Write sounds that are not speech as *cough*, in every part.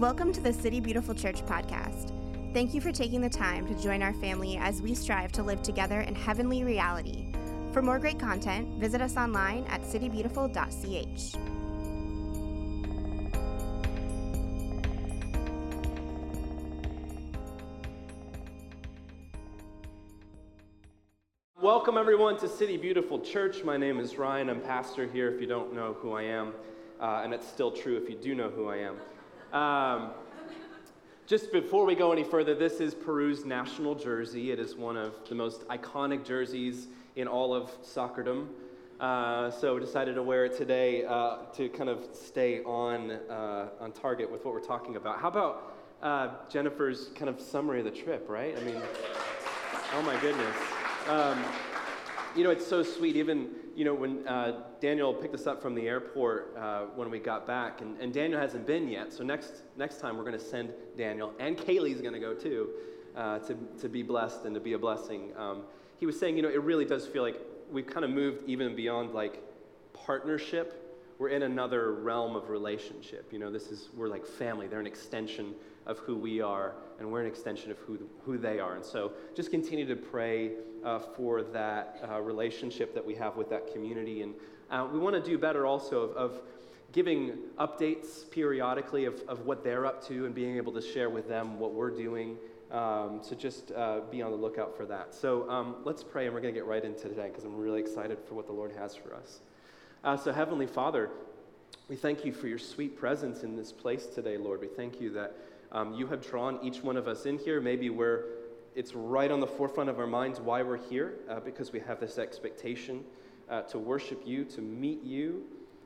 Welcome to the City Beautiful Church podcast. Thank you for taking the time to join our family as we strive to live together in heavenly reality. For more great content, visit us online at citybeautiful.ch. Welcome, everyone, to City Beautiful Church. My name is Ryan. I'm pastor here if you don't know who I am, uh, and it's still true if you do know who I am. Um, just before we go any further, this is Peru's national jersey. It is one of the most iconic jerseys in all of soccerdom. Uh, so we decided to wear it today uh, to kind of stay on, uh, on target with what we're talking about. How about uh, Jennifer's kind of summary of the trip, right? I mean, oh my goodness. Um, you know, it's so sweet. Even, you know, when uh, Daniel picked us up from the airport uh, when we got back, and, and, Daniel hasn't been yet, so next, next time we're going to send Daniel, and Kaylee's going to go too, uh, to, to be blessed and to be a blessing. Um, he was saying, you know, it really does feel like we've kind of moved even beyond like partnership. We're in another realm of relationship. You know, this is, we're like family. They're an extension of who we are, and we're an extension of who, who they are. And so just continue to pray uh, for that uh, relationship that we have with that community. And uh, we want to do better also of, of giving updates periodically of, of what they're up to and being able to share with them what we're doing. Um, so just uh, be on the lookout for that. So um, let's pray, and we're going to get right into today because I'm really excited for what the Lord has for us. Uh, so, Heavenly Father, we thank you for your sweet presence in this place today, Lord. We thank you that um, you have drawn each one of us in here. Maybe we're it's right on the forefront of our minds why we're here, uh, because we have this expectation uh, to worship you, to meet you,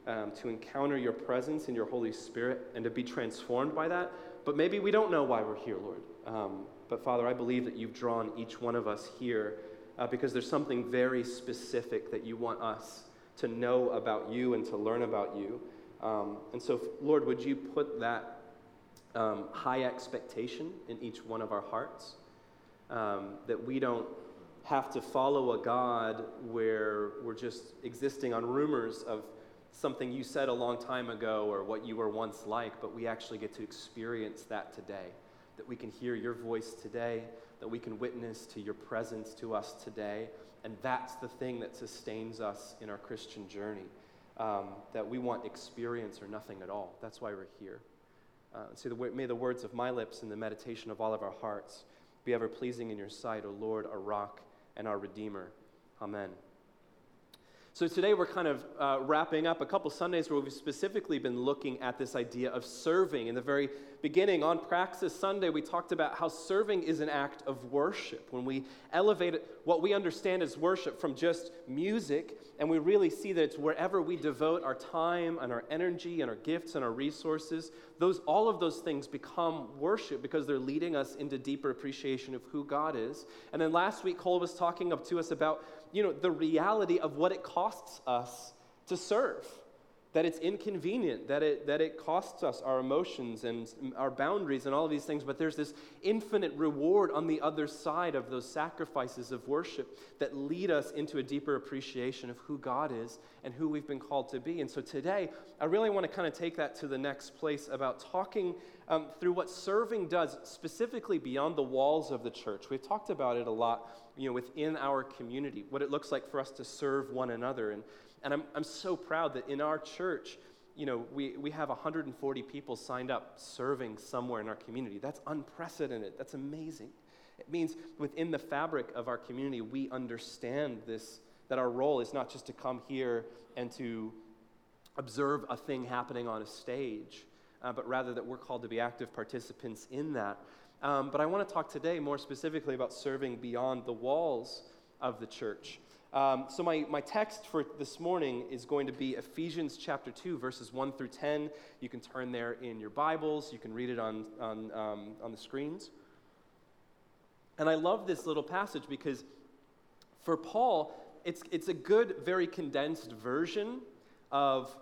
um, to encounter your presence in your Holy Spirit, and to be transformed by that. But maybe we don't know why we're here, Lord. Um, but Father, I believe that you've drawn each one of us here uh, because there's something very specific that you want us to know about you and to learn about you. Um, and so, Lord, would you put that um, high expectation in each one of our hearts? um, that we don't have to follow a God where we're just existing on rumors of something you said a long time ago or what you were once like, but we actually get to experience that today. That we can hear your voice today, that we can witness to your presence to us today. And that's the thing that sustains us in our Christian journey. Um, that we want experience or nothing at all. That's why we're here. Uh, so the, may the words of my lips and the meditation of all of our hearts be ever pleasing in your sight, O Lord, our rock and our Redeemer. Amen. So today we're kind of uh, wrapping up a couple Sundays where we've specifically been looking at this idea of serving. In the very beginning, on Praxis Sunday, we talked about how serving is an act of worship. When we elevate what we understand as worship from just music, and we really see that it's wherever we devote our time and our energy and our gifts and our resources, those, all of those things become worship because they're leading us into deeper appreciation of who God is. And then last week, Cole was talking up to us about you know, the reality of what it costs us to serve that it's inconvenient, that it, that it costs us our emotions and our boundaries and all of these things, but there's this infinite reward on the other side of those sacrifices of worship that lead us into a deeper appreciation of who God is and who we've been called to be. And so today, I really want to kind of take that to the next place about talking um, through what serving does, specifically beyond the walls of the church. We've talked about it a lot, you know, within our community, what it looks like for us to serve one another. And and I'm, I'm so proud that in our church, you know, we, we have 140 people signed up serving somewhere in our community. That's unprecedented. That's amazing. It means within the fabric of our community, we understand this, that our role is not just to come here and to observe a thing happening on a stage, uh, but rather that we're called to be active participants in that. Um, but I want to talk today more specifically about serving beyond the walls of the church. Um, so, my, my text for this morning is going to be Ephesians chapter 2, verses 1 through 10. You can turn there in your Bibles, you can read it on, on, um, on the screens. And I love this little passage because for Paul, it's, it's a good, very condensed version of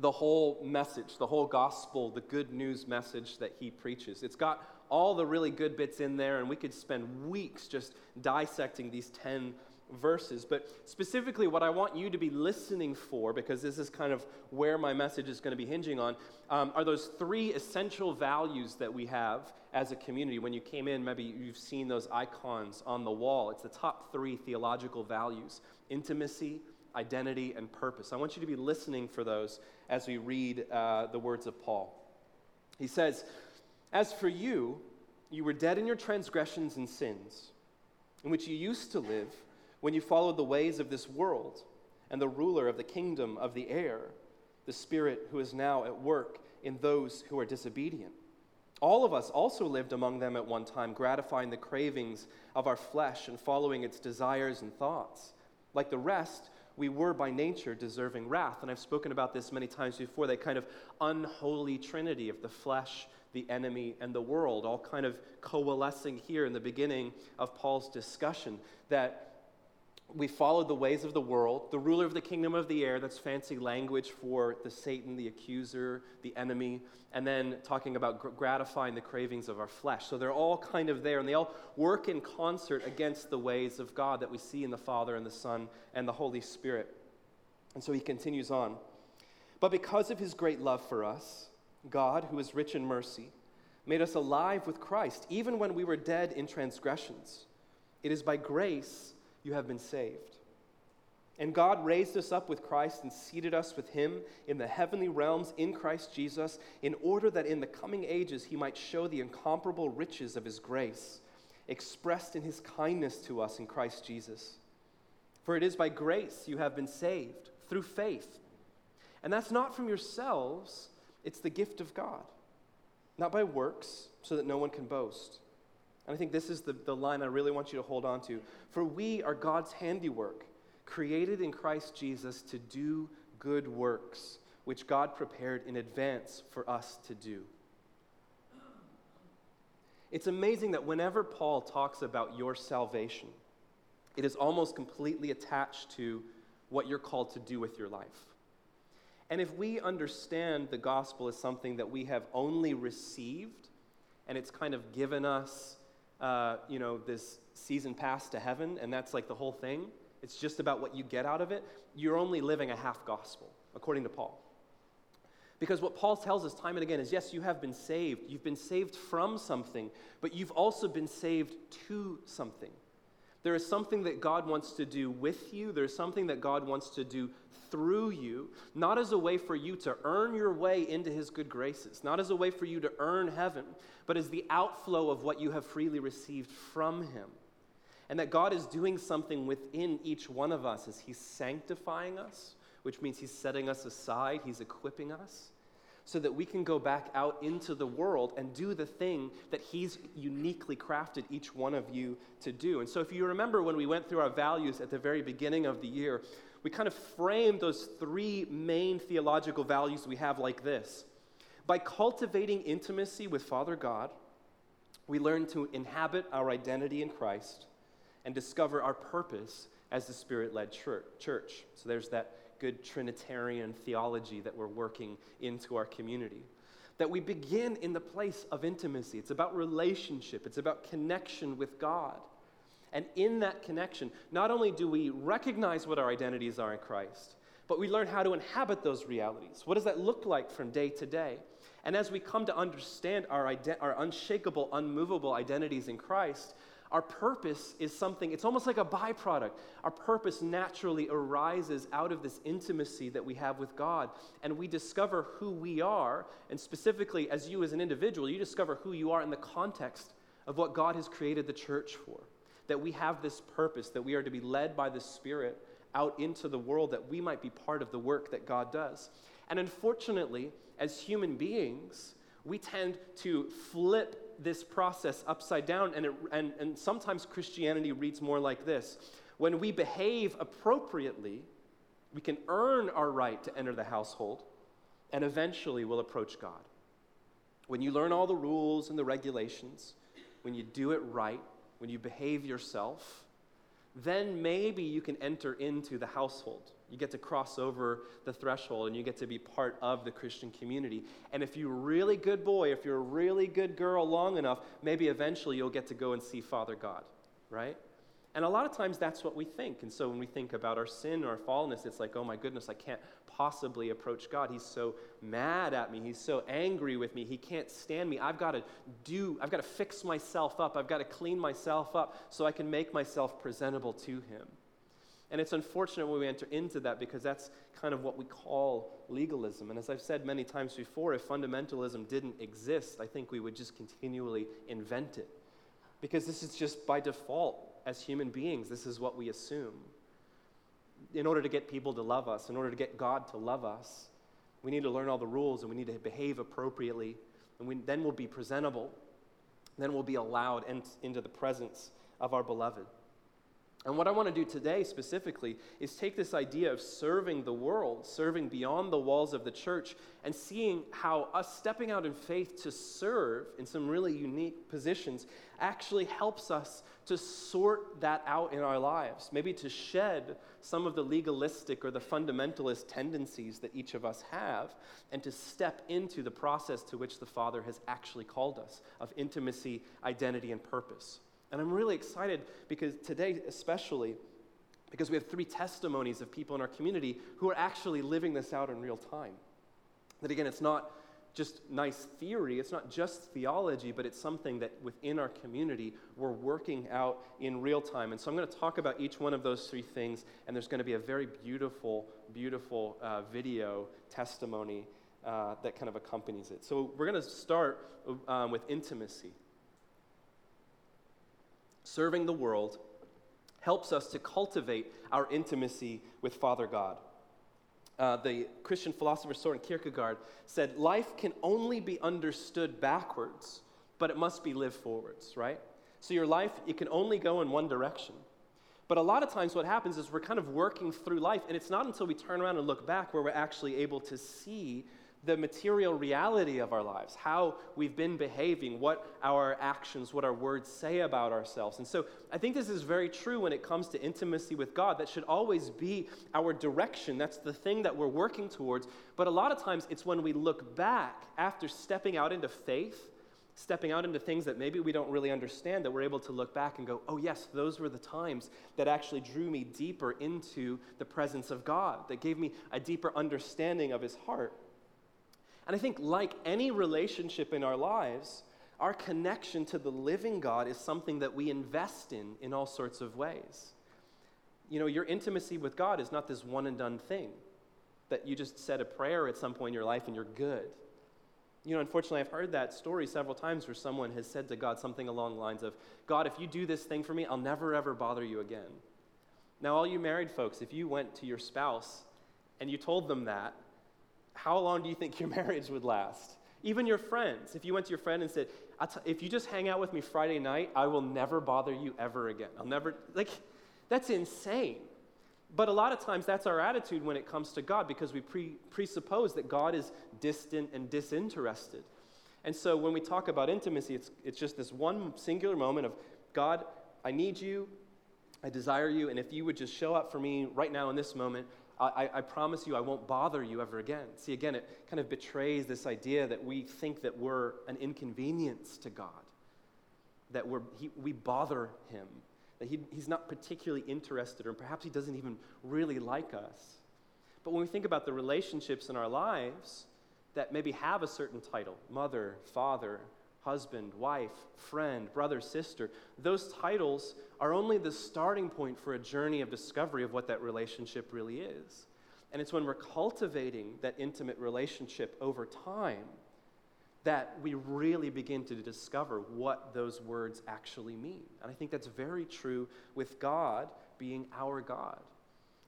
the whole message, the whole gospel, the good news message that he preaches. It's got all the really good bits in there, and we could spend weeks just dissecting these 10 verses. But specifically, what I want you to be listening for, because this is kind of where my message is going to be hinging on, um, are those three essential values that we have as a community. When you came in, maybe you've seen those icons on the wall. It's the top three theological values intimacy, identity, and purpose. I want you to be listening for those as we read uh, the words of Paul. He says, As for you, you were dead in your transgressions and sins, in which you used to live when you followed the ways of this world and the ruler of the kingdom of the air, the Spirit who is now at work in those who are disobedient. All of us also lived among them at one time, gratifying the cravings of our flesh and following its desires and thoughts. Like the rest, we were by nature deserving wrath. And I've spoken about this many times before that kind of unholy trinity of the flesh, the enemy, and the world, all kind of coalescing here in the beginning of Paul's discussion. That we followed the ways of the world, the ruler of the kingdom of the air, that's fancy language for the Satan, the accuser, the enemy, and then talking about gratifying the cravings of our flesh. So they're all kind of there, and they all work in concert against the ways of God that we see in the Father and the Son and the Holy Spirit. And so he continues on. But because of his great love for us, God, who is rich in mercy, made us alive with Christ, even when we were dead in transgressions. It is by grace you have been saved. And God raised us up with Christ and seated us with him in the heavenly realms in Christ Jesus, in order that in the coming ages he might show the incomparable riches of his grace, expressed in his kindness to us in Christ Jesus. For it is by grace you have been saved, through faith. And that's not from yourselves, it's the gift of God, not by works, so that no one can boast. And I think this is the, the line I really want you to hold on to. For we are God's handiwork, created in Christ Jesus to do good works, which God prepared in advance for us to do. It's amazing that whenever Paul talks about your salvation, it is almost completely attached to what you're called to do with your life. And if we understand the gospel as something that we have only received, and it's kind of given us uh, you know, this season pass to heaven, and that's like the whole thing. It's just about what you get out of it. You're only living a half gospel, according to Paul. Because what Paul tells us time and again is yes, you have been saved. You've been saved from something, but you've also been saved to something. There is something that God wants to do with you, there's something that God wants to do through you, not as a way for you to earn your way into his good graces, not as a way for you to earn heaven, but as the outflow of what you have freely received from him. And that God is doing something within each one of us as he's sanctifying us, which means he's setting us aside, he's equipping us so that we can go back out into the world and do the thing that He's uniquely crafted each one of you to do. And so, if you remember when we went through our values at the very beginning of the year, we kind of framed those three main theological values we have like this By cultivating intimacy with Father God, we learn to inhabit our identity in Christ and discover our purpose as the Spirit led church. So, there's that good Trinitarian theology that we're working into our community. That we begin in the place of intimacy. It's about relationship, it's about connection with God. And in that connection, not only do we recognize what our identities are in Christ, but we learn how to inhabit those realities. What does that look like from day to day? And as we come to understand our, ide- our unshakable, unmovable identities in Christ, our purpose is something, it's almost like a byproduct. Our purpose naturally arises out of this intimacy that we have with God. And we discover who we are, and specifically as you as an individual, you discover who you are in the context of what God has created the church for that we have this purpose, that we are to be led by the Spirit out into the world, that we might be part of the work that God does. And unfortunately, as human beings, we tend to flip this process upside down, and, it, and, and sometimes Christianity reads more like this When we behave appropriately, we can earn our right to enter the household, and eventually we'll approach God. When you learn all the rules and the regulations, when you do it right, when you behave yourself, then maybe you can enter into the household. You get to cross over the threshold and you get to be part of the Christian community. And if you're a really good boy, if you're a really good girl long enough, maybe eventually you'll get to go and see Father God, right? And a lot of times that's what we think. And so when we think about our sin or our fallenness, it's like, oh my goodness, I can't possibly approach God. He's so mad at me. He's so angry with me. He can't stand me. I've got to do, I've got to fix myself up. I've got to clean myself up so I can make myself presentable to Him. And it's unfortunate when we enter into that because that's kind of what we call legalism. And as I've said many times before, if fundamentalism didn't exist, I think we would just continually invent it. Because this is just by default as human beings, this is what we assume. In order to get people to love us, in order to get God to love us, we need to learn all the rules and we need to behave appropriately. And we, then we'll be presentable. Then we'll be allowed into the presence of our beloved. And what I want to do today specifically is take this idea of serving the world, serving beyond the walls of the church, and seeing how us stepping out in faith to serve in some really unique positions actually helps us to sort that out in our lives, maybe to shed some of the legalistic or the fundamentalist tendencies that each of us have, and to step into the process to which the Father has actually called us of intimacy, identity, and purpose. And I'm really excited because today, especially, because we have three testimonies of people in our community who are actually living this out in real time. That again, it's not just nice theory, it's not just theology, but it's something that within our community we're working out in real time. And so I'm going to talk about each one of those three things, and there's going to be a very beautiful, beautiful uh, video testimony uh, that kind of accompanies it. So we're going to start um, with intimacy serving the world, helps us to cultivate our intimacy with Father God. Uh, the Christian philosopher Soren Kierkegaard said, Life can only be understood backwards, but it must be lived forwards, right? So your life, it can only go in one direction. But a lot of times, what happens is we're kind of working through life, and it's not until we turn around and look back where we're actually able to see the material reality of our lives, how we've been behaving, what our actions, what our words say about ourselves. And so I think this is very true when it comes to intimacy with God. That should always be our direction. That's the thing that we're working towards. But a lot of times it's when we look back after stepping out into faith, stepping out into things that maybe we don't really understand, that we're able to look back and go, oh, yes, those were the times that actually drew me deeper into the presence of God, that gave me a deeper understanding of His heart. And I think, like any relationship in our lives, our connection to the living God is something that we invest in in all sorts of ways. You know, your intimacy with God is not this one and done thing that you just said a prayer at some point in your life and you're good. You know, unfortunately, I've heard that story several times where someone has said to God something along the lines of, God, if you do this thing for me, I'll never ever bother you again. Now, all you married folks, if you went to your spouse and you told them that, how long do you think your *laughs* marriage would last? Even your friends, if you went to your friend and said, if you just hang out with me Friday night, I will never bother you ever again. I'll never, like, that's insane. But a lot of times that's our attitude when it comes to God because we pre- presuppose that God is distant and disinterested. And so when we talk about intimacy, it's, it's just this one singular moment of God, I need you, I desire you, and if you would just show up for me right now in this moment, I, I, promise you I won't bother you ever again. See, again, it kind of betrays this idea that we think that we're an inconvenience to God, that we're, he, we bother him, that he, he's not particularly interested, or perhaps he doesn't even really like us. But when we think about the relationships in our lives that maybe have a certain title mother, father, husband, wife, friend, brother, sister. Those titles are only the starting point for a journey of discovery of what that relationship really is. And it's when we're cultivating that intimate relationship over time that we really begin to discover what those words actually mean. And I think that's very true with God being our God.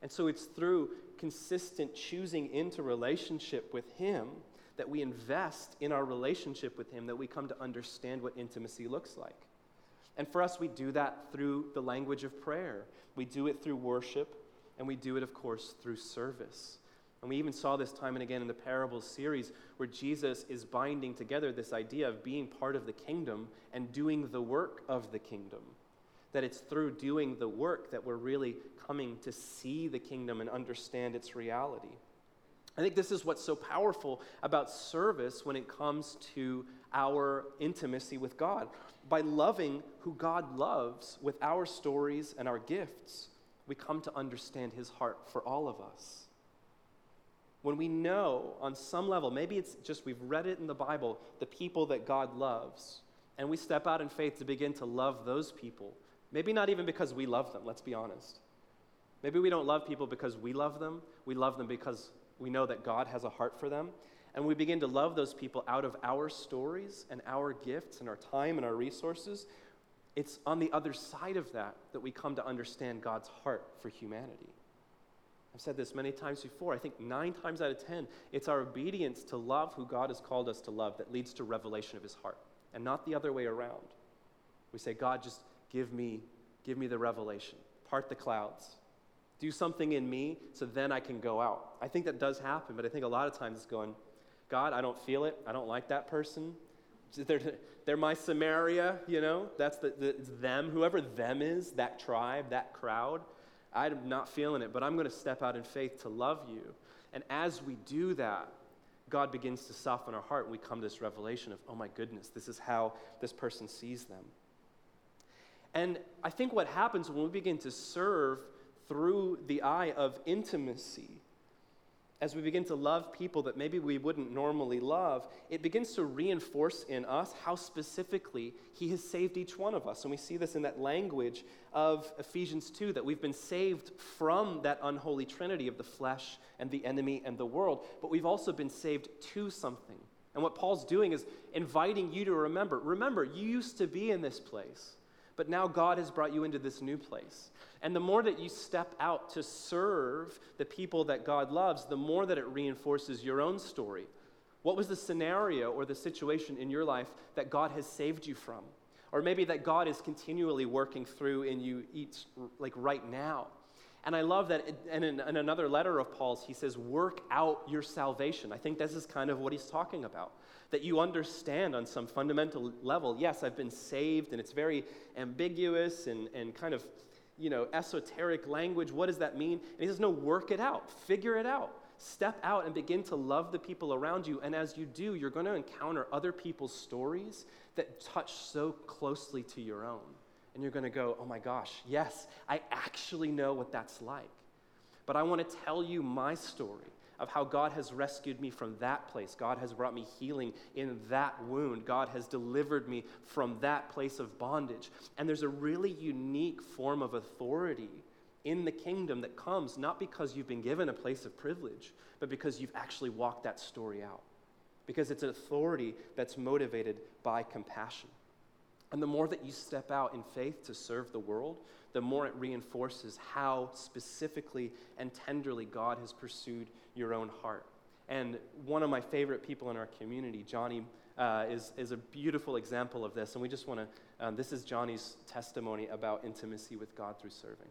And so it's through consistent choosing into relationship with Him that we invest in our relationship with Him, that we come to understand what intimacy looks like. And for us, we do that through the language of prayer. We do it through worship, and we do it, of course, through service. And we even saw this time and again in the parables series where Jesus is binding together this idea of being part of the kingdom and doing the work of the kingdom. That it's through doing the work that we're really coming to see the kingdom and understand its reality. I think this is what's so powerful about service when it comes to our intimacy with God. By loving who God loves with our stories and our gifts, we come to understand his heart for all of us. When we know on some level, maybe it's just we've read it in the Bible, the people that God loves, and we step out in faith to begin to love those people. Maybe not even because we love them, let's be honest. Maybe we don't love people because we love them. We love them because we know that God has a heart for them. And we begin to love those people out of our stories and our gifts and our time and our resources. It's on the other side of that that we come to understand God's heart for humanity. I've said this many times before. I think nine times out of ten, it's our obedience to love who God has called us to love that leads to revelation of his heart, and not the other way around. We say, God, just give me, give me the revelation. Part the clouds. Do something in me so then I can go out. I think that does happen, but I think a lot of times it's going, God, I don't feel it. I don't like that person. They're, they're my Samaria, you know? That's the, the, it's them, whoever them is, that tribe, that crowd. I'm not feeling it, but I'm going to step out in faith to love you. And as we do that, God begins to soften our heart, and we come to this revelation of, oh my goodness, this is how this person sees them. And I think what happens when we begin to serve through the eye of intimacy as we begin to love people that maybe we wouldn't normally love, it begins to reinforce in us how specifically He has saved each one of us. And we see this in that language of Ephesians 2 that we've been saved from that unholy trinity of the flesh and the enemy and the world, but we've also been saved to something. And what Paul's doing is inviting you to remember remember, you used to be in this place, but now God has brought you into this new place. And the more that you step out to serve the people that God loves, the more that it reinforces your own story. What was the scenario or the situation in your life that God has saved you from? Or maybe that God is continually working through in you each, like right now. And I love that and in, in another letter of Paul's, he says, work out your salvation. I think this is kind of what he's talking about. That you understand on some fundamental level, yes, I've been saved, and it's very ambiguous and, and kind of you know, esoteric language. What does that mean? And he says, no, work it out, figure it out. Step out and begin to love the people around you. And as you do, you're going to encounter other people's stories that touch so closely to your own. And you're going to go, oh my gosh, yes, I actually know what that's like. But I want to tell you my story of how God has rescued me from that place. God has brought me healing in that wound. God has delivered me from that place of bondage. And there's a really unique form of authority in the kingdom that comes not because you've been given a place of privilege, but because you've actually walked that story out. Because it's an authority that's motivated by compassion. And the more that you step out in faith to serve the world, the more it reinforces how specifically and tenderly God has pursued your own heart. And one of my favorite people in our community, Johnny, uh, is, is a beautiful example of this. And we just want to, um, this is Johnny's testimony about intimacy with God through serving.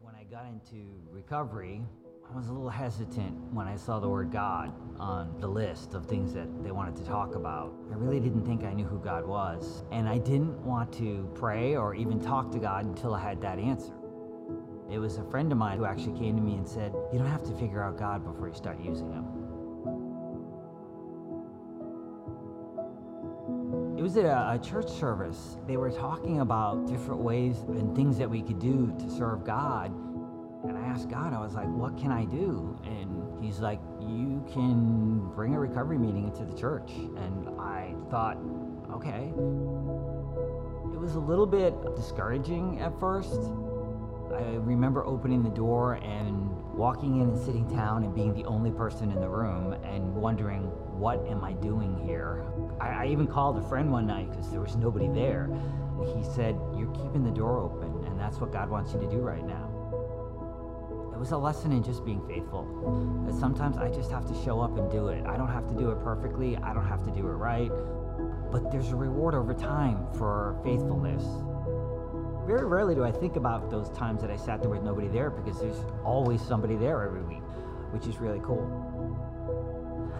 When I got into recovery, I was a little hesitant when I saw the word God on the list of things that they wanted to talk about. I really didn't think I knew who God was. And I didn't want to pray or even talk to God until I had that answer. It was a friend of mine who actually came to me and said, You don't have to figure out God before you start using Him. It was at a, church service. They were talking about different ways and things that we could do to serve God. Asked God, I was like, What can I do? And He's like, You can bring a recovery meeting into the church. And I thought, Okay. It was a little bit discouraging at first I remember opening the door and walking in and sitting down and being the only person in the room and wondering, what am I doing here? I, I even called a friend one night because there was nobody there. He said, You're keeping the door open, and that's what God wants you to do right now. It was a lesson in just being faithful. That sometimes I just have to show up and do it. I don't have to do it perfectly, I don't have to do it right, but there's a reward over time for faithfulness. Very rarely do I think about those times that I sat there with nobody there because there's always somebody there every week, which is really cool.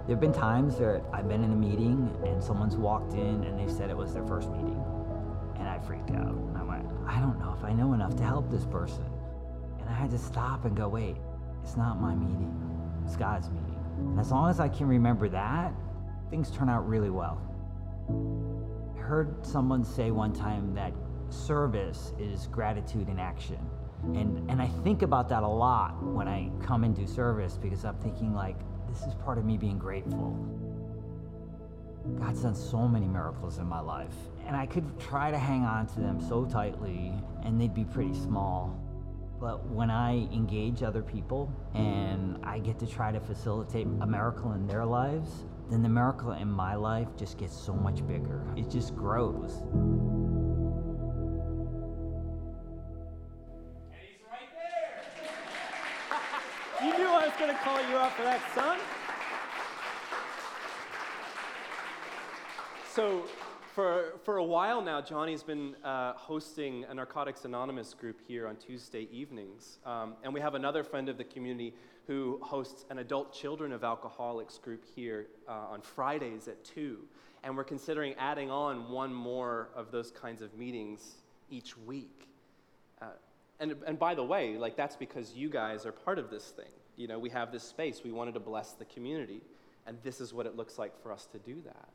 There have been times that I've been in a meeting and someone's walked in and they said it was their first meeting. And I freaked out. I went, I don't know if I know enough to help this person. And I had to stop and go, wait, it's not my meeting, it's God's meeting. And as long as I can remember that, things turn out really well. I heard someone say one time that service is gratitude in action. And, and I think about that a lot when I come and do service because I'm thinking, like, this is part of me being grateful. God's done so many miracles in my life, and I could try to hang on to them so tightly, and they'd be pretty small. But when I engage other people and I get to try to facilitate a miracle in their lives, then the miracle in my life just gets so much bigger. It just grows. And he's right there. *laughs* you knew I was going to call you out for that, son. So, for, for a while now, Johnny's been uh, hosting a Narcotics Anonymous group here on Tuesday evenings. Um, and we have another friend of the community who hosts an adult children of alcoholics group here uh, on Fridays at 2. And we're considering adding on one more of those kinds of meetings each week. Uh, and, and by the way, like that's because you guys are part of this thing. You know, we have this space. We wanted to bless the community. And this is what it looks like for us to do that.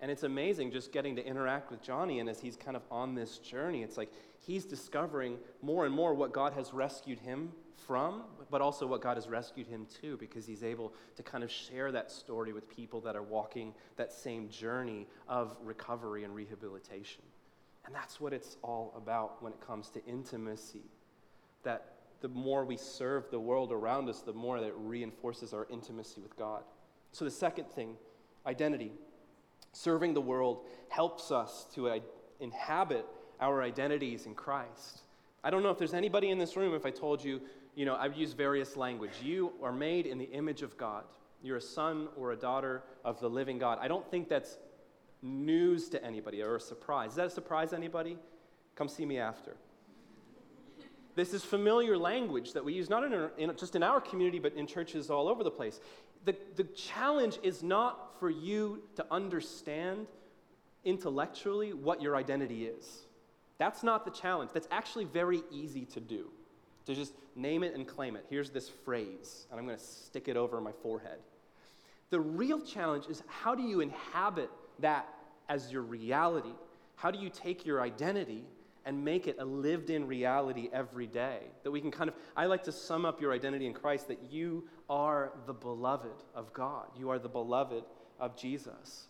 And it's amazing just getting to interact with Johnny. And as he's kind of on this journey, it's like he's discovering more and more what God has rescued him from, but also what God has rescued him to, because he's able to kind of share that story with people that are walking that same journey of recovery and rehabilitation. And that's what it's all about when it comes to intimacy. That the more we serve the world around us, the more that it reinforces our intimacy with God. So, the second thing, identity. Serving the world helps us to uh, inhabit our identities in Christ. I don't know if there's anybody in this room, if I told you, you know, I've used various language. You are made in the image of God. You're a son or a daughter of the living God. I don't think that's news to anybody or a surprise. Is that a surprise anybody? Come see me after. This is familiar language that we use not in, our, in, just in our community, but in churches all over the place. The, the challenge is not for you to understand intellectually what your identity is. That's not the challenge. That's actually very easy to do, to just name it and claim it. Here's this phrase, and I'm going to stick it over my forehead. The real challenge is how do you inhabit that as your reality? How do you take your identity and make it a lived in reality every day? That we can kind of, I like to sum up your identity in Christ that you are the beloved of God, you are the beloved of Jesus.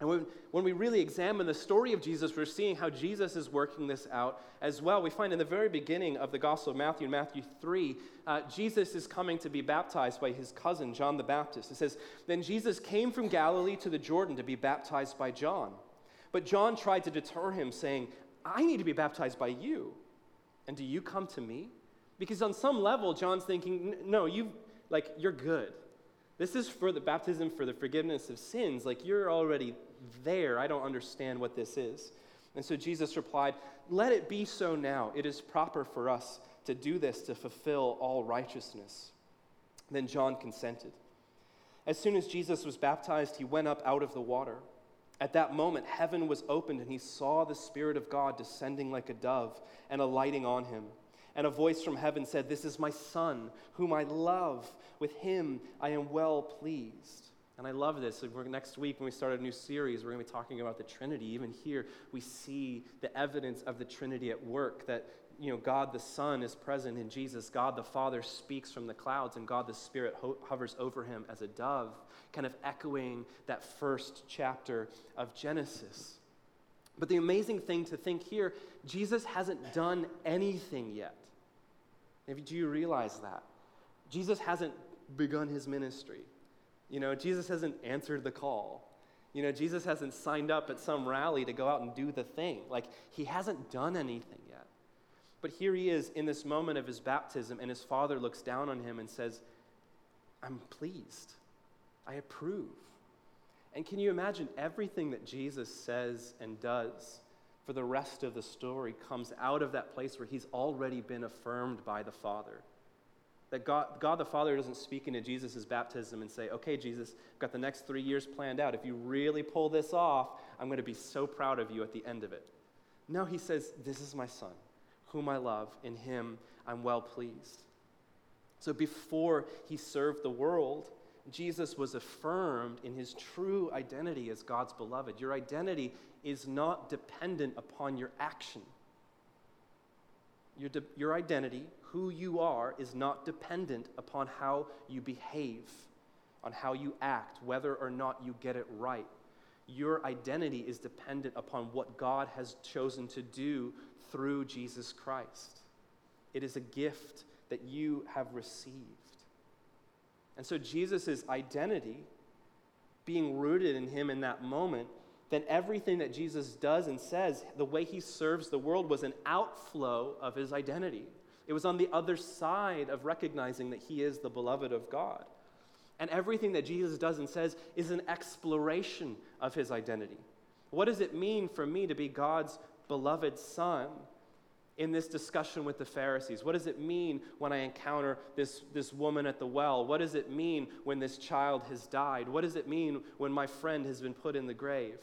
And when, when we really examine the story of Jesus, we're seeing how Jesus is working this out as well. We find in the very beginning of the Gospel of Matthew, in Matthew 3, uh, Jesus is coming to be baptized by his cousin, John the Baptist. It says, Then Jesus came from Galilee to the Jordan to be baptized by John. But John tried to deter him, saying, I need to be baptized by you. And do you come to me? Because on some level, John's thinking, No, you've like you're good. This is for the baptism for the forgiveness of sins. Like you're already there. I don't understand what this is. And so Jesus replied, Let it be so now. It is proper for us to do this to fulfill all righteousness. Then John consented. As soon as Jesus was baptized, he went up out of the water. At that moment, heaven was opened, and he saw the Spirit of God descending like a dove and alighting on him. And a voice from heaven said, This is my Son, whom I love. With him I am well pleased. And I love this. Next week, when we start a new series, we're going to be talking about the Trinity. Even here, we see the evidence of the Trinity at work that you know, God the Son is present in Jesus. God the Father speaks from the clouds, and God the Spirit ho- hovers over him as a dove, kind of echoing that first chapter of Genesis. But the amazing thing to think here Jesus hasn't done anything yet. Do you realize that? Jesus hasn't begun his ministry. You know, Jesus hasn't answered the call. You know, Jesus hasn't signed up at some rally to go out and do the thing. Like, he hasn't done anything. But here he is in this moment of his baptism, and his father looks down on him and says, I'm pleased. I approve. And can you imagine everything that Jesus says and does for the rest of the story comes out of that place where he's already been affirmed by the Father? That God, God the Father doesn't speak into Jesus' baptism and say, okay, Jesus, I've got the next three years planned out. If you really pull this off, I'm going to be so proud of you at the end of it. No, he says, This is my son, whom I love. In him I'm well pleased. So before he served the world, Jesus was affirmed in his true identity as God's beloved. Your identity is not dependent upon your action. Your, de- your identity, who you are, is not dependent upon how you behave, on how you act, whether or not you get it right. Your identity is dependent upon what God has chosen to do through Jesus Christ. It is a gift that you have received. And so Jesus' identity, being rooted in him in that moment, then everything that Jesus does and says, the way he serves the world, was an outflow of his identity. It was on the other side of recognizing that he is the beloved of God. And everything that Jesus does and says is an exploration of his identity. What does it mean for me to be God's beloved son? in this discussion with the Pharisees? What does it mean when I encounter this, this woman at the well? What does it mean when this child has died? What does it mean when my friend has been put in the grave?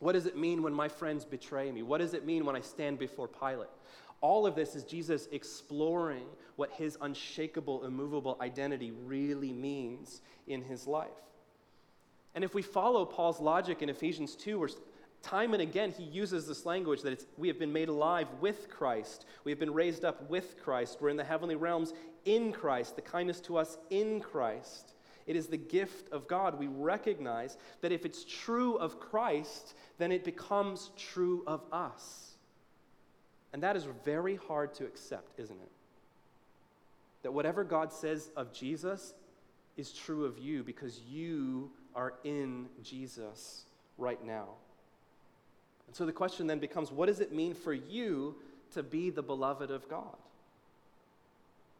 What does it mean when my friends betray me? What does it mean when I stand before Pilate? All of this is Jesus exploring what his unshakable, immovable identity really means in his life. And if we follow Paul's logic in Ephesians 2, where Time and again, he uses this language that we have been made alive with Christ. We have been raised up with Christ. We're in the heavenly realms in Christ, the kindness to us in Christ. It is the gift of God. We recognize that if it's true of Christ, then it becomes true of us. And that is very hard to accept, isn't it? That whatever God says of Jesus is true of you because you are in Jesus right now. And so the question then becomes what does it mean for you to be the beloved of God?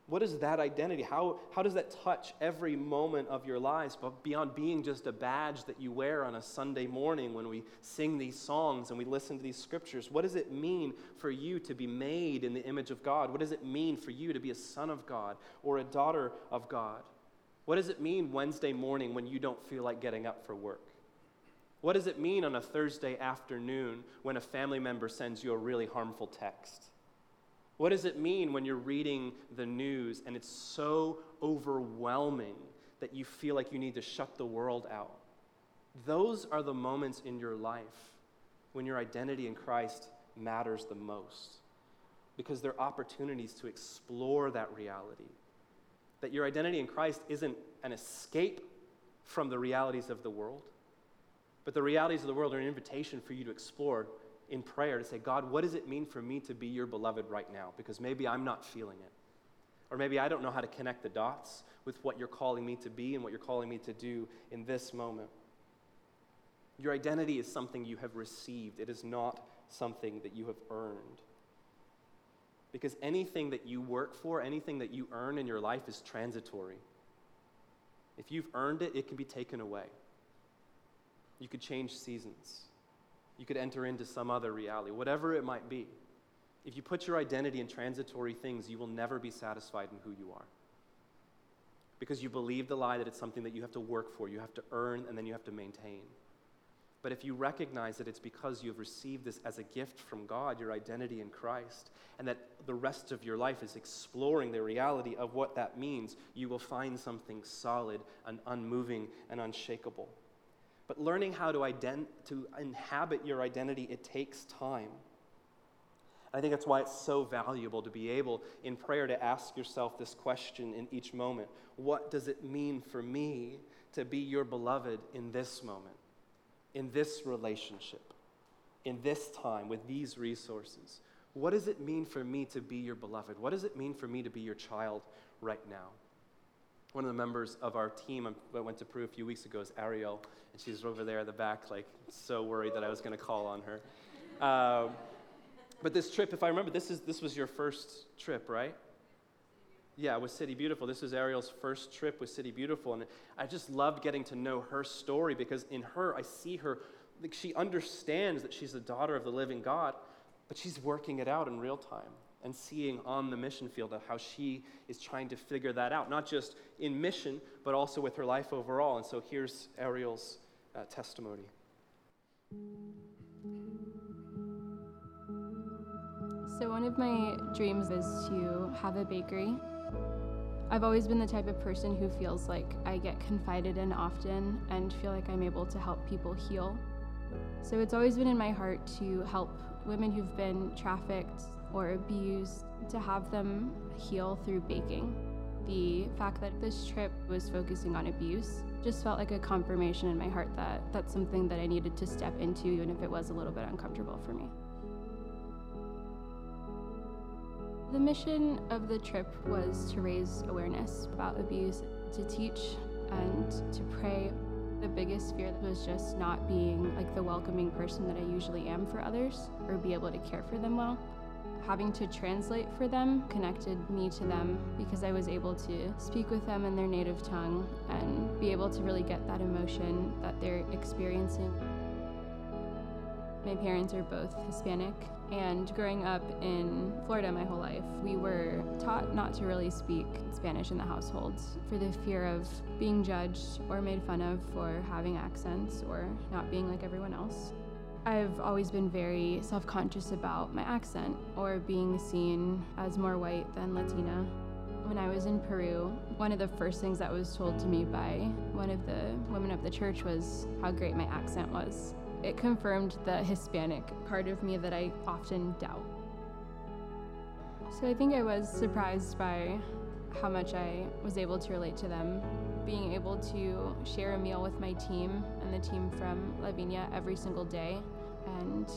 What is that identity? How, how does that touch every moment of your lives, but beyond being just a badge that you wear on a Sunday morning when we sing these songs and we listen to these scriptures? What does it mean for you to be made in the image of God? What does it mean for you to be a son of God or a daughter of God? What does it mean Wednesday morning when you don't feel like getting up for work? What does it mean on a Thursday afternoon when a family member sends you a really harmful text? What does it mean when you're reading the news and it's so overwhelming that you feel like you need to shut the world out? Those are the moments in your life when your identity in Christ matters the most because they're opportunities to explore that reality. That your identity in Christ isn't an escape from the realities of the world but the realities of the world are an invitation for you to explore in prayer to say, God, what does it mean for me to be your beloved right now? Because maybe I'm not feeling it. Or maybe I don't know how to connect the dots with what you're calling me to be and what you're calling me to do in this moment. Your identity is something you have received, it is not something that you have earned. Because anything that you work for, anything that you earn in your life is transitory. If you've earned it, it can be taken away. You could change seasons. You could enter into some other reality, whatever it might be. If you put your identity in transitory things, you will never be satisfied in who you are. Because you believe the lie that it's something that you have to work for, you have to earn, and then you have to maintain. But if you recognize that it's because you have received this as a gift from God, your identity in Christ, and that the rest of your life is exploring the reality of what that means, you will find something solid and unmoving and unshakable. But learning how to, ident- to inhabit your identity, it takes time. I think that's why it's so valuable to be able in prayer to ask yourself this question in each moment What does it mean for me to be your beloved in this moment, in this relationship, in this time, with these resources? What does it mean for me to be your beloved? What does it mean for me to be your child right now? One of the members of our team I went to Peru a few weeks ago is Ariel, and she's over there in the back, like so worried that I was going to call on her. Um, but this trip, if I remember, this, is, this was your first trip, right? Yeah, with City Beautiful. This was Ariel's first trip with City Beautiful. And I just loved getting to know her story because in her, I see her, like, she understands that she's the daughter of the living God, but she's working it out in real time and seeing on the mission field of how she is trying to figure that out, not just in mission, but also with her life overall. And so here's Ariel's uh, testimony. So, one of my dreams is to have a bakery. I've always been the type of person who feels like I get confided in often and feel like I'm able to help people heal. So it's always been in my heart to help women who've been trafficked or abused to have them heal through baking. The fact that this trip was focusing on abuse just felt like a confirmation in my heart that that's something that I needed to step into, even if it was a little bit uncomfortable for me. The mission of the trip was to raise awareness about abuse, to teach and to pray. The biggest fear was just not being like the welcoming person that I usually am for others or be able to care for them well having to translate for them connected me to them because I was able to speak with them in their native tongue and be able to really get that emotion that they're experiencing. My parents are both Hispanic, and growing up in Florida my whole life, we were taught not to really speak Spanish in the household for the fear of being judged or made fun of for having accents or not being like everyone else. I've always been very self conscious about my accent or being seen as more white than Latina. When I was in Peru, one of the first things that was told to me by one of the women of the church was how great my accent was. It confirmed the Hispanic part of me that I often doubt. So I think I was surprised by how much I was able to relate to them. Being able to share a meal with my team and the team from Lavinia every single day and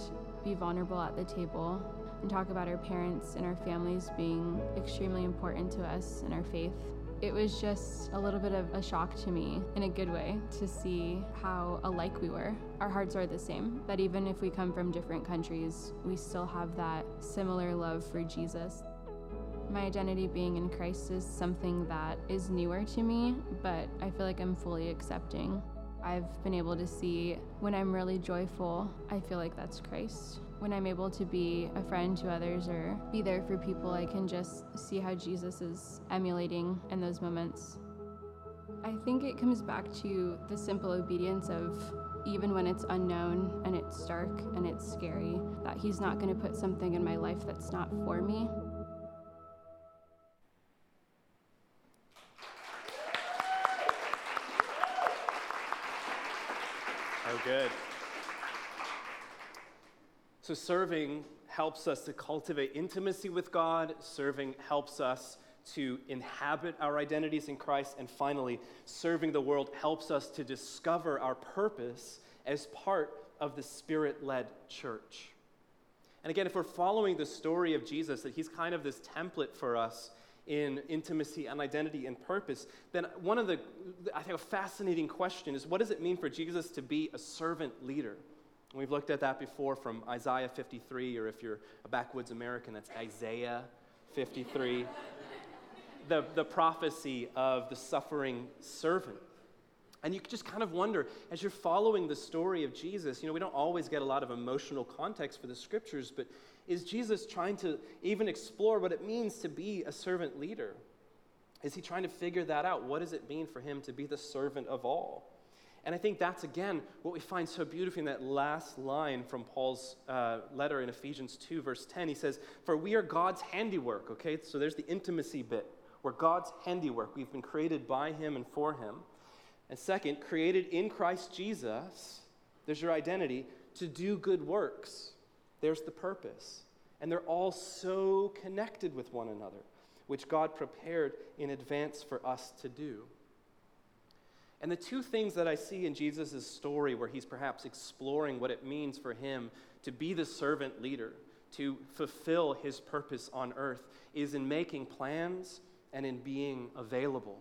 be vulnerable at the table and talk about our parents and our families being extremely important to us and our faith. It was just a little bit of a shock to me in a good way to see how alike we were. Our hearts are the same, that even if we come from different countries, we still have that similar love for Jesus. My identity being in Christ is something that is newer to me, but I feel like I'm fully accepting. I've been able to see when I'm really joyful, I feel like that's Christ. When I'm able to be a friend to others or be there for people, I can just see how Jesus is emulating in those moments. I think it comes back to the simple obedience of even when it's unknown and it's dark and it's scary, that He's not going to put something in my life that's not for me. So, serving helps us to cultivate intimacy with God, serving helps us to inhabit our identities in Christ, and finally, serving the world helps us to discover our purpose as part of the Spirit led church. And again, if we're following the story of Jesus, that he's kind of this template for us in intimacy and identity and purpose, then one of the, I think, a fascinating question is what does it mean for Jesus to be a servant leader? We've looked at that before from Isaiah 53, or if you're a backwoods American, that's Isaiah 53, *laughs* the, the prophecy of the suffering servant. And you just kind of wonder, as you're following the story of Jesus, you know, we don't always get a lot of emotional context for the scriptures, but is Jesus trying to even explore what it means to be a servant leader? Is he trying to figure that out? What does it mean for him to be the servant of all? And I think that's, again, what we find so beautifully in that last line from Paul's uh, letter in Ephesians 2, verse 10. He says, For we are God's handiwork, okay? So there's the intimacy bit. We're God's handiwork. We've been created by him and for him. And second, created in Christ Jesus, there's your identity, to do good works there's the purpose. And they're all so connected with one another, which God prepared in advance for us to do. And the two things that I see in Jesus' story, where he's perhaps exploring what it means for him to be the servant leader, to fulfill his purpose on earth, is in making plans and in being available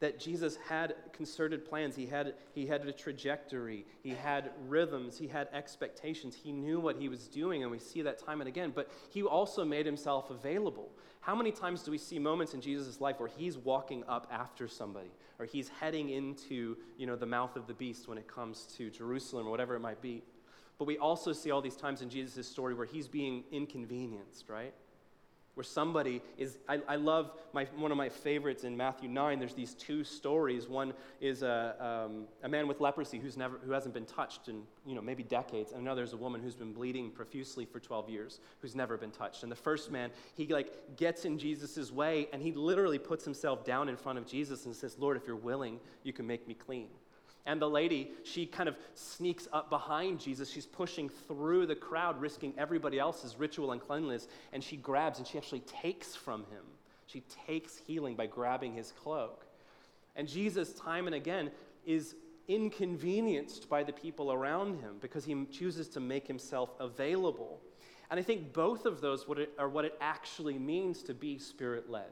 that Jesus had concerted plans. He had, he had a trajectory, he had rhythms, he had expectations. He knew what he was doing, and we see that time and again. But he also made himself available. How many times do we see moments in Jesus' life where he's walking up after somebody, or he's heading into you know, the mouth of the beast when it comes to Jerusalem, or whatever it might be? But we also see all these times in Jesus' story where he's being inconvenienced, right? Where somebody is i, I love my, one of my favorites in matthew 9 there's these two stories. One is a, um, a man with leprosy who's never who hasn't been touched in you know maybe decades and another is a woman who's been bleeding profusely for 12 years who's never been touched. And the first man he like gets in jesus' way and he literally puts himself down in front of jesus and says lord if you're willing you can make me clean and the lady, she kind of sneaks up behind Jesus. She's pushing through the crowd, risking everybody else's ritual and cleanliness. And she grabs and she actually takes from him. She takes healing by grabbing his cloak. And Jesus, time and again, is inconvenienced by the people around him because he chooses to make himself available. And I think both of those are what it actually means to be spirit led.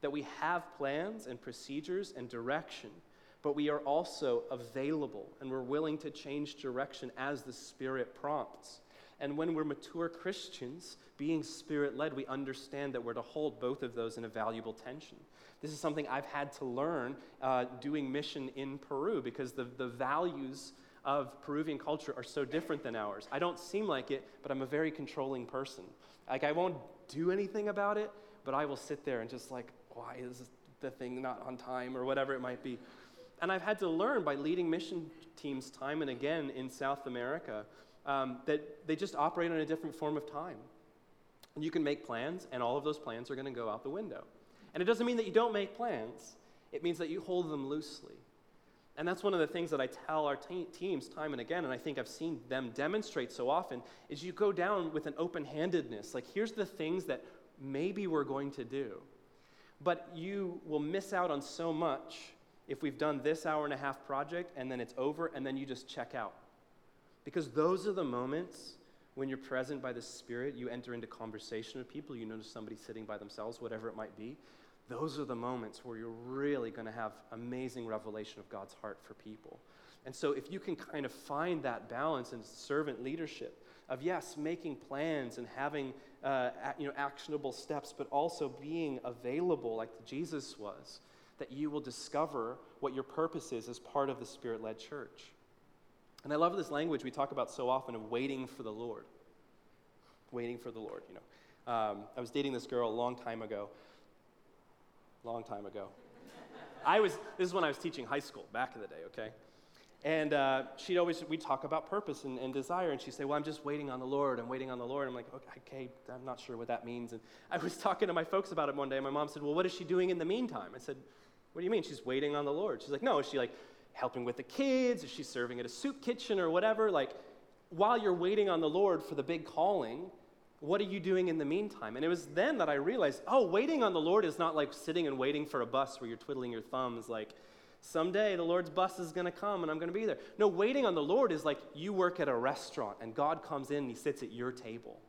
That we have plans and procedures and direction but we are also available and we're willing to change direction as the Spirit prompts. And when we're mature Christians, being spirit led, we understand that we're to hold both of those in a valuable tension. This is something I've had to learn uh, doing mission in Peru because the, the values of Peruvian culture are so different than ours. I don't seem like it, but I'm a very controlling person. Like, I won't do anything about it, but I will sit there and just, like, why is the thing not on time or whatever it might be. And I've had to learn by leading mission teams time and again in South America um, that they just operate on a different form of time. And you can make plans, and all of those plans are going to go out the window. And it doesn't mean that you don't make plans, it means that you hold them loosely. And that's one of the things that I tell our te- teams time and again, and I think I've seen them demonstrate so often, is you go down with an open handedness. Like, here's the things that maybe we're going to do. But you will miss out on so much if we've done this hour and a half project and then it's over and then you just check out. Because those are the moments when you're present by the Spirit, you enter into conversation with people, you notice somebody sitting by themselves, whatever it might be. Those are the moments where you're really going to have amazing revelation of God's heart for people. And so, if you can kind of find that balance in servant leadership of, yes, making plans and having uh, you know, actionable steps, but also being available like Jesus was, that you will discover what your purpose is as part of the Spirit led church. And I love this language we talk about so often of waiting for the Lord. Waiting for the Lord, you know. Um, I was dating this girl a long time ago. Long time ago. I was, this is when I was teaching high school, back in the day, okay? And uh, she'd always, we'd talk about purpose and, and, desire, and she'd say, Well, I'm just waiting on the Lord. I'm waiting on the Lord. I'm like, okay, I'm not sure what that means. And I was *laughs* talking to my folks about it one day, and my mom said, Well, what is she doing in the meantime? I said, what do you mean? She's waiting on the Lord. She's like, No, is she like helping with the kids? Is she serving at a soup kitchen or whatever? Like, while you're waiting on the Lord for the big calling, what are you doing in the meantime? And it was then that I realized, oh, waiting on the Lord is not like sitting and waiting for a bus where you're twiddling your thumbs, like, someday the Lord's bus is going to come and I'm going to be there. No, waiting on the Lord is like you work at a restaurant and God comes in and he sits at your table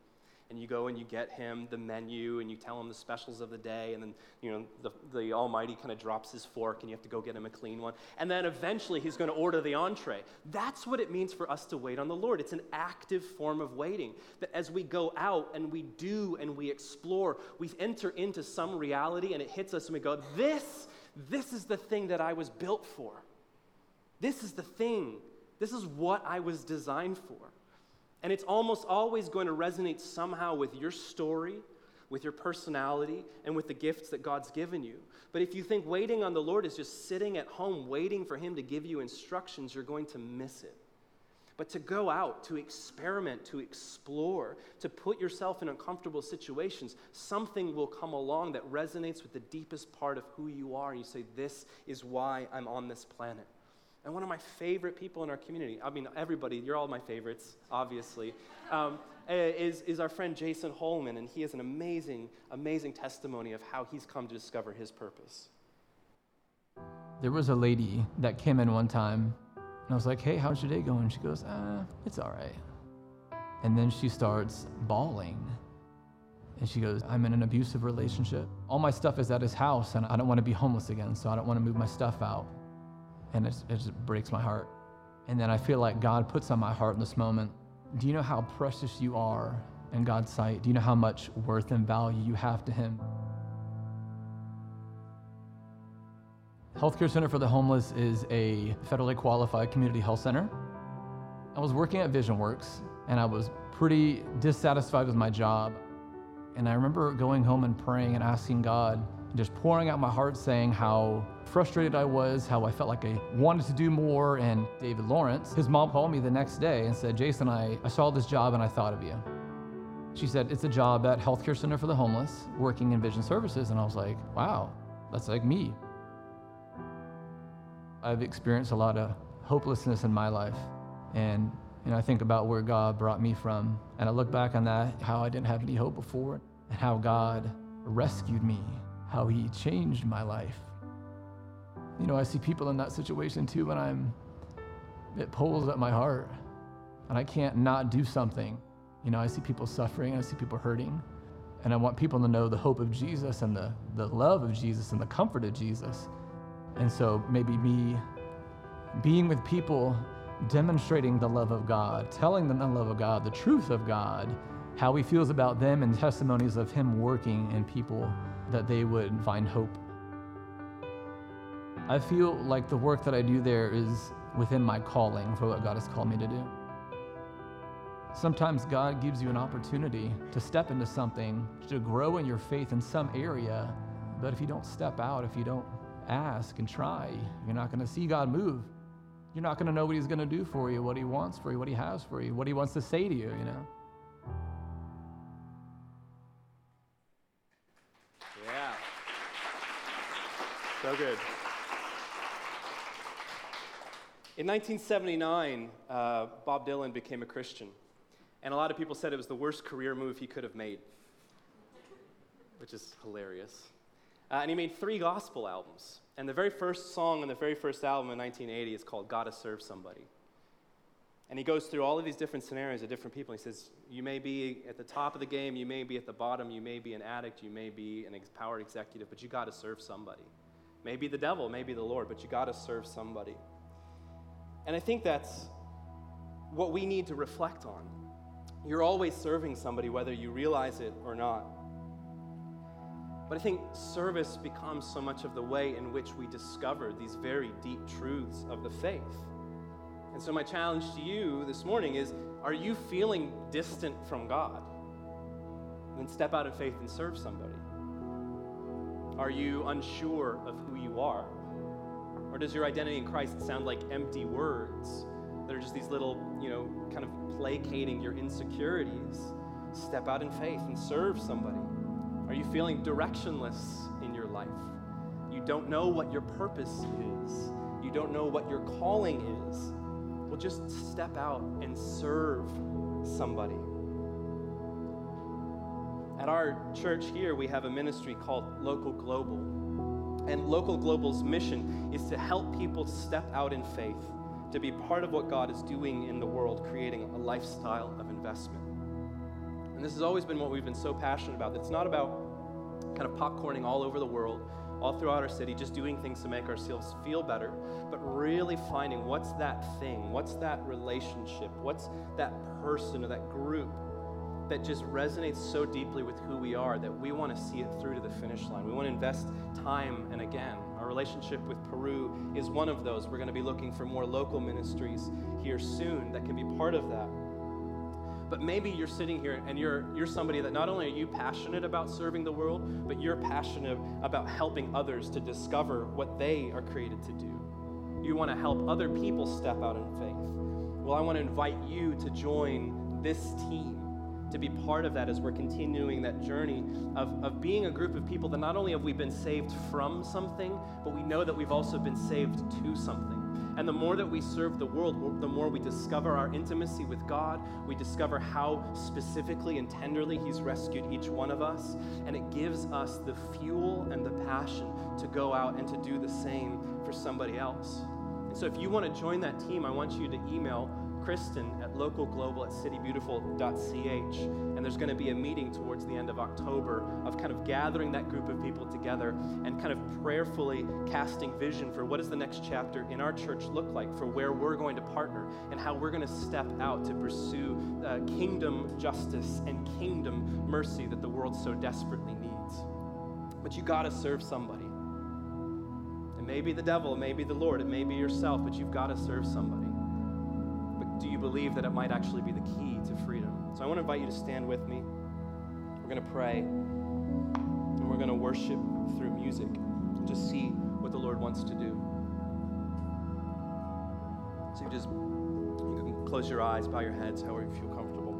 and you go and you get him the menu and you tell him the specials of the day and then you know the, the almighty kind of drops his fork and you have to go get him a clean one. And then eventually he's going to order the entree. That's what it means for us to wait on the lord. It's an active form of waiting. That as we go out and we do and we explore we enter into some reality and it hits us and we go this this is the thing that i was built for. This is the thing. This is what i was designed for and it's almost always going to resonate somehow with your story, with your personality, and with the gifts that God's given you. But if you think waiting on the Lord is just sitting at home waiting for Him to give you instructions, you're going to miss it. But to go out, to experiment, to explore, to put yourself in uncomfortable situations, something will come along that resonates with the deepest part of who you are. And you say, This is why I'm on this planet. And one of my favorite people in our community, I mean, everybody, you're all my favorites, obviously, um, is, is our friend Jason Holman. And he has an amazing, amazing testimony of how he's come to discover his purpose. There was a lady that came in one time, and I was like, hey, how's your day going? She goes, uh, it's all right. And then she starts bawling. And she goes, I'm in an abusive relationship. All my stuff is at his house, and I don't want to be homeless again, so I don't want to move my stuff out and it just breaks my heart. And then I feel like God puts on my heart in this moment do you know how precious you are in God's sight? Do you know how much worth and value you have to Him? Healthcare Center for the Homeless is a federally qualified community health center. I was working at VisionWorks and I was pretty dissatisfied with my job. And I remember going home and praying and asking God, just pouring out my heart, saying how frustrated I was, how I felt like I wanted to do more. And David Lawrence, his mom called me the next day and said, Jason, I, I saw this job and I thought of you. She said, It's a job at Healthcare Center for the Homeless, working in vision services. And I was like, Wow, that's like me. I've experienced a lot of hopelessness in my life. And you know, I think about where God brought me from, and I look back on that, how I didn't have any hope before, and how God rescued me, how He changed my life. You know, I see people in that situation too, and I'm, it pulls at my heart, and I can't not do something. You know, I see people suffering, I see people hurting, and I want people to know the hope of Jesus and the, the love of Jesus and the comfort of Jesus. And so maybe me being with people demonstrating the love of God, telling them the love of God, the truth of God, how he feels about them, and testimonies of him working in people that they would find hope. I feel like the work that I do there is within my calling for what God has called me to do. Sometimes God gives you an opportunity to step into something, to grow in your faith in some area, but if you don't step out, if you don't ask and try, you're not going to see God move. You're not going to know what He's going to do for you, what He wants for you, what He has for you, what He wants to say to you, you know? So good. In 1979, uh, Bob Dylan became a Christian. And a lot of people said it was the worst career move he could have made, which is hilarious. Uh, and he made three gospel albums. And the very first song on the very first album in 1980 is called Gotta Serve Somebody. And he goes through all of these different scenarios of different people. He says, You may be at the top of the game, you may be at the bottom, you may be an addict, you may be an empowered executive, but you gotta serve somebody. Maybe the devil, maybe the Lord, but you gotta serve somebody. And I think that's what we need to reflect on. You're always serving somebody, whether you realize it or not. But I think service becomes so much of the way in which we discover these very deep truths of the faith. And so, my challenge to you this morning is are you feeling distant from God? Then step out in faith and serve somebody. Are you unsure of you are? Or does your identity in Christ sound like empty words that are just these little, you know, kind of placating your insecurities? Step out in faith and serve somebody. Are you feeling directionless in your life? You don't know what your purpose is. You don't know what your calling is. Well, just step out and serve somebody. At our church here, we have a ministry called Local Global. And Local Global's mission is to help people step out in faith, to be part of what God is doing in the world, creating a lifestyle of investment. And this has always been what we've been so passionate about. It's not about kind of popcorning all over the world, all throughout our city, just doing things to make ourselves feel better, but really finding what's that thing, what's that relationship, what's that person or that group that just resonates so deeply with who we are that we want to see it through to the finish line. We want to invest time and again. Our relationship with Peru is one of those. We're going to be looking for more local ministries here soon that can be part of that. But maybe you're sitting here and you're, you're somebody that not only are you passionate about serving the world, but you're passionate about helping others to discover what they are created to do. You want to help other people step out in faith. Well, I want to invite you to join this team to be part of that as we're continuing that journey of, of being a group of people that not only have we been saved from something, but we know that we've also been saved to something. And the more that we serve the world, the more we discover our intimacy with God. We discover how specifically and tenderly He's rescued each one of us. And it gives us the fuel and the passion to go out and to do the same for somebody else. And so if you want to join that team, I want you to email Kristen at localglobal at citybeautiful.ch. And there's going to be a meeting towards the end of October of kind of gathering that group of people together and kind of prayerfully casting vision for what does the next chapter in our church look like, for where we're going to partner and how we're going to step out to pursue uh, kingdom justice and kingdom mercy that the world so desperately needs. But you got to serve somebody. It may be the devil, it may be the Lord, it may be yourself, but you've got to serve somebody do you believe that it might actually be the key to freedom? So I want to invite you to stand with me. We're going to pray. And we're going to worship through music. Just see what the Lord wants to do. So you just you can close your eyes, bow your heads, however you feel comfortable.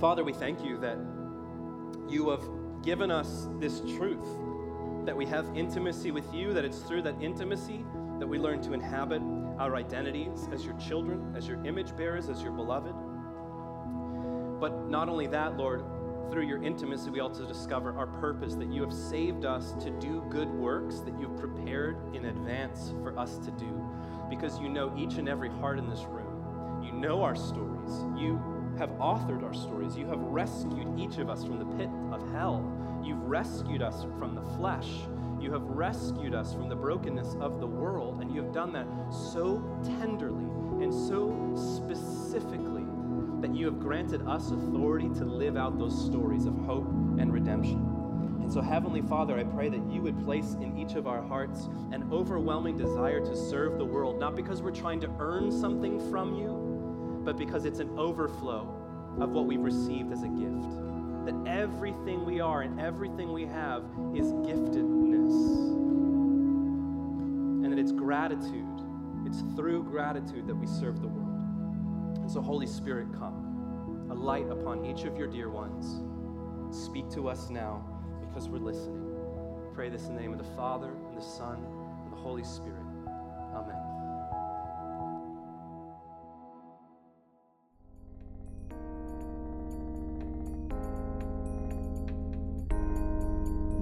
Father, we thank you that you have given us this truth that we have intimacy with you, that it's through that intimacy that we learn to inhabit our identities as your children, as your image bearers, as your beloved. But not only that, Lord, through your intimacy, we also discover our purpose that you have saved us to do good works that you've prepared in advance for us to do. Because you know each and every heart in this room. You know our stories. You have authored our stories. You have rescued each of us from the pit of hell. You've rescued us from the flesh. You have rescued us from the brokenness of the world, and you have done that so tenderly and so specifically that you have granted us authority to live out those stories of hope and redemption. And so, Heavenly Father, I pray that you would place in each of our hearts an overwhelming desire to serve the world, not because we're trying to earn something from you, but because it's an overflow of what we've received as a gift. That everything we are and everything we have is giftedness. Gratitude, it's through gratitude that we serve the world. And so, Holy Spirit, come, a light upon each of your dear ones. Speak to us now because we're listening. Pray this in the name of the Father, and the Son, and the Holy Spirit.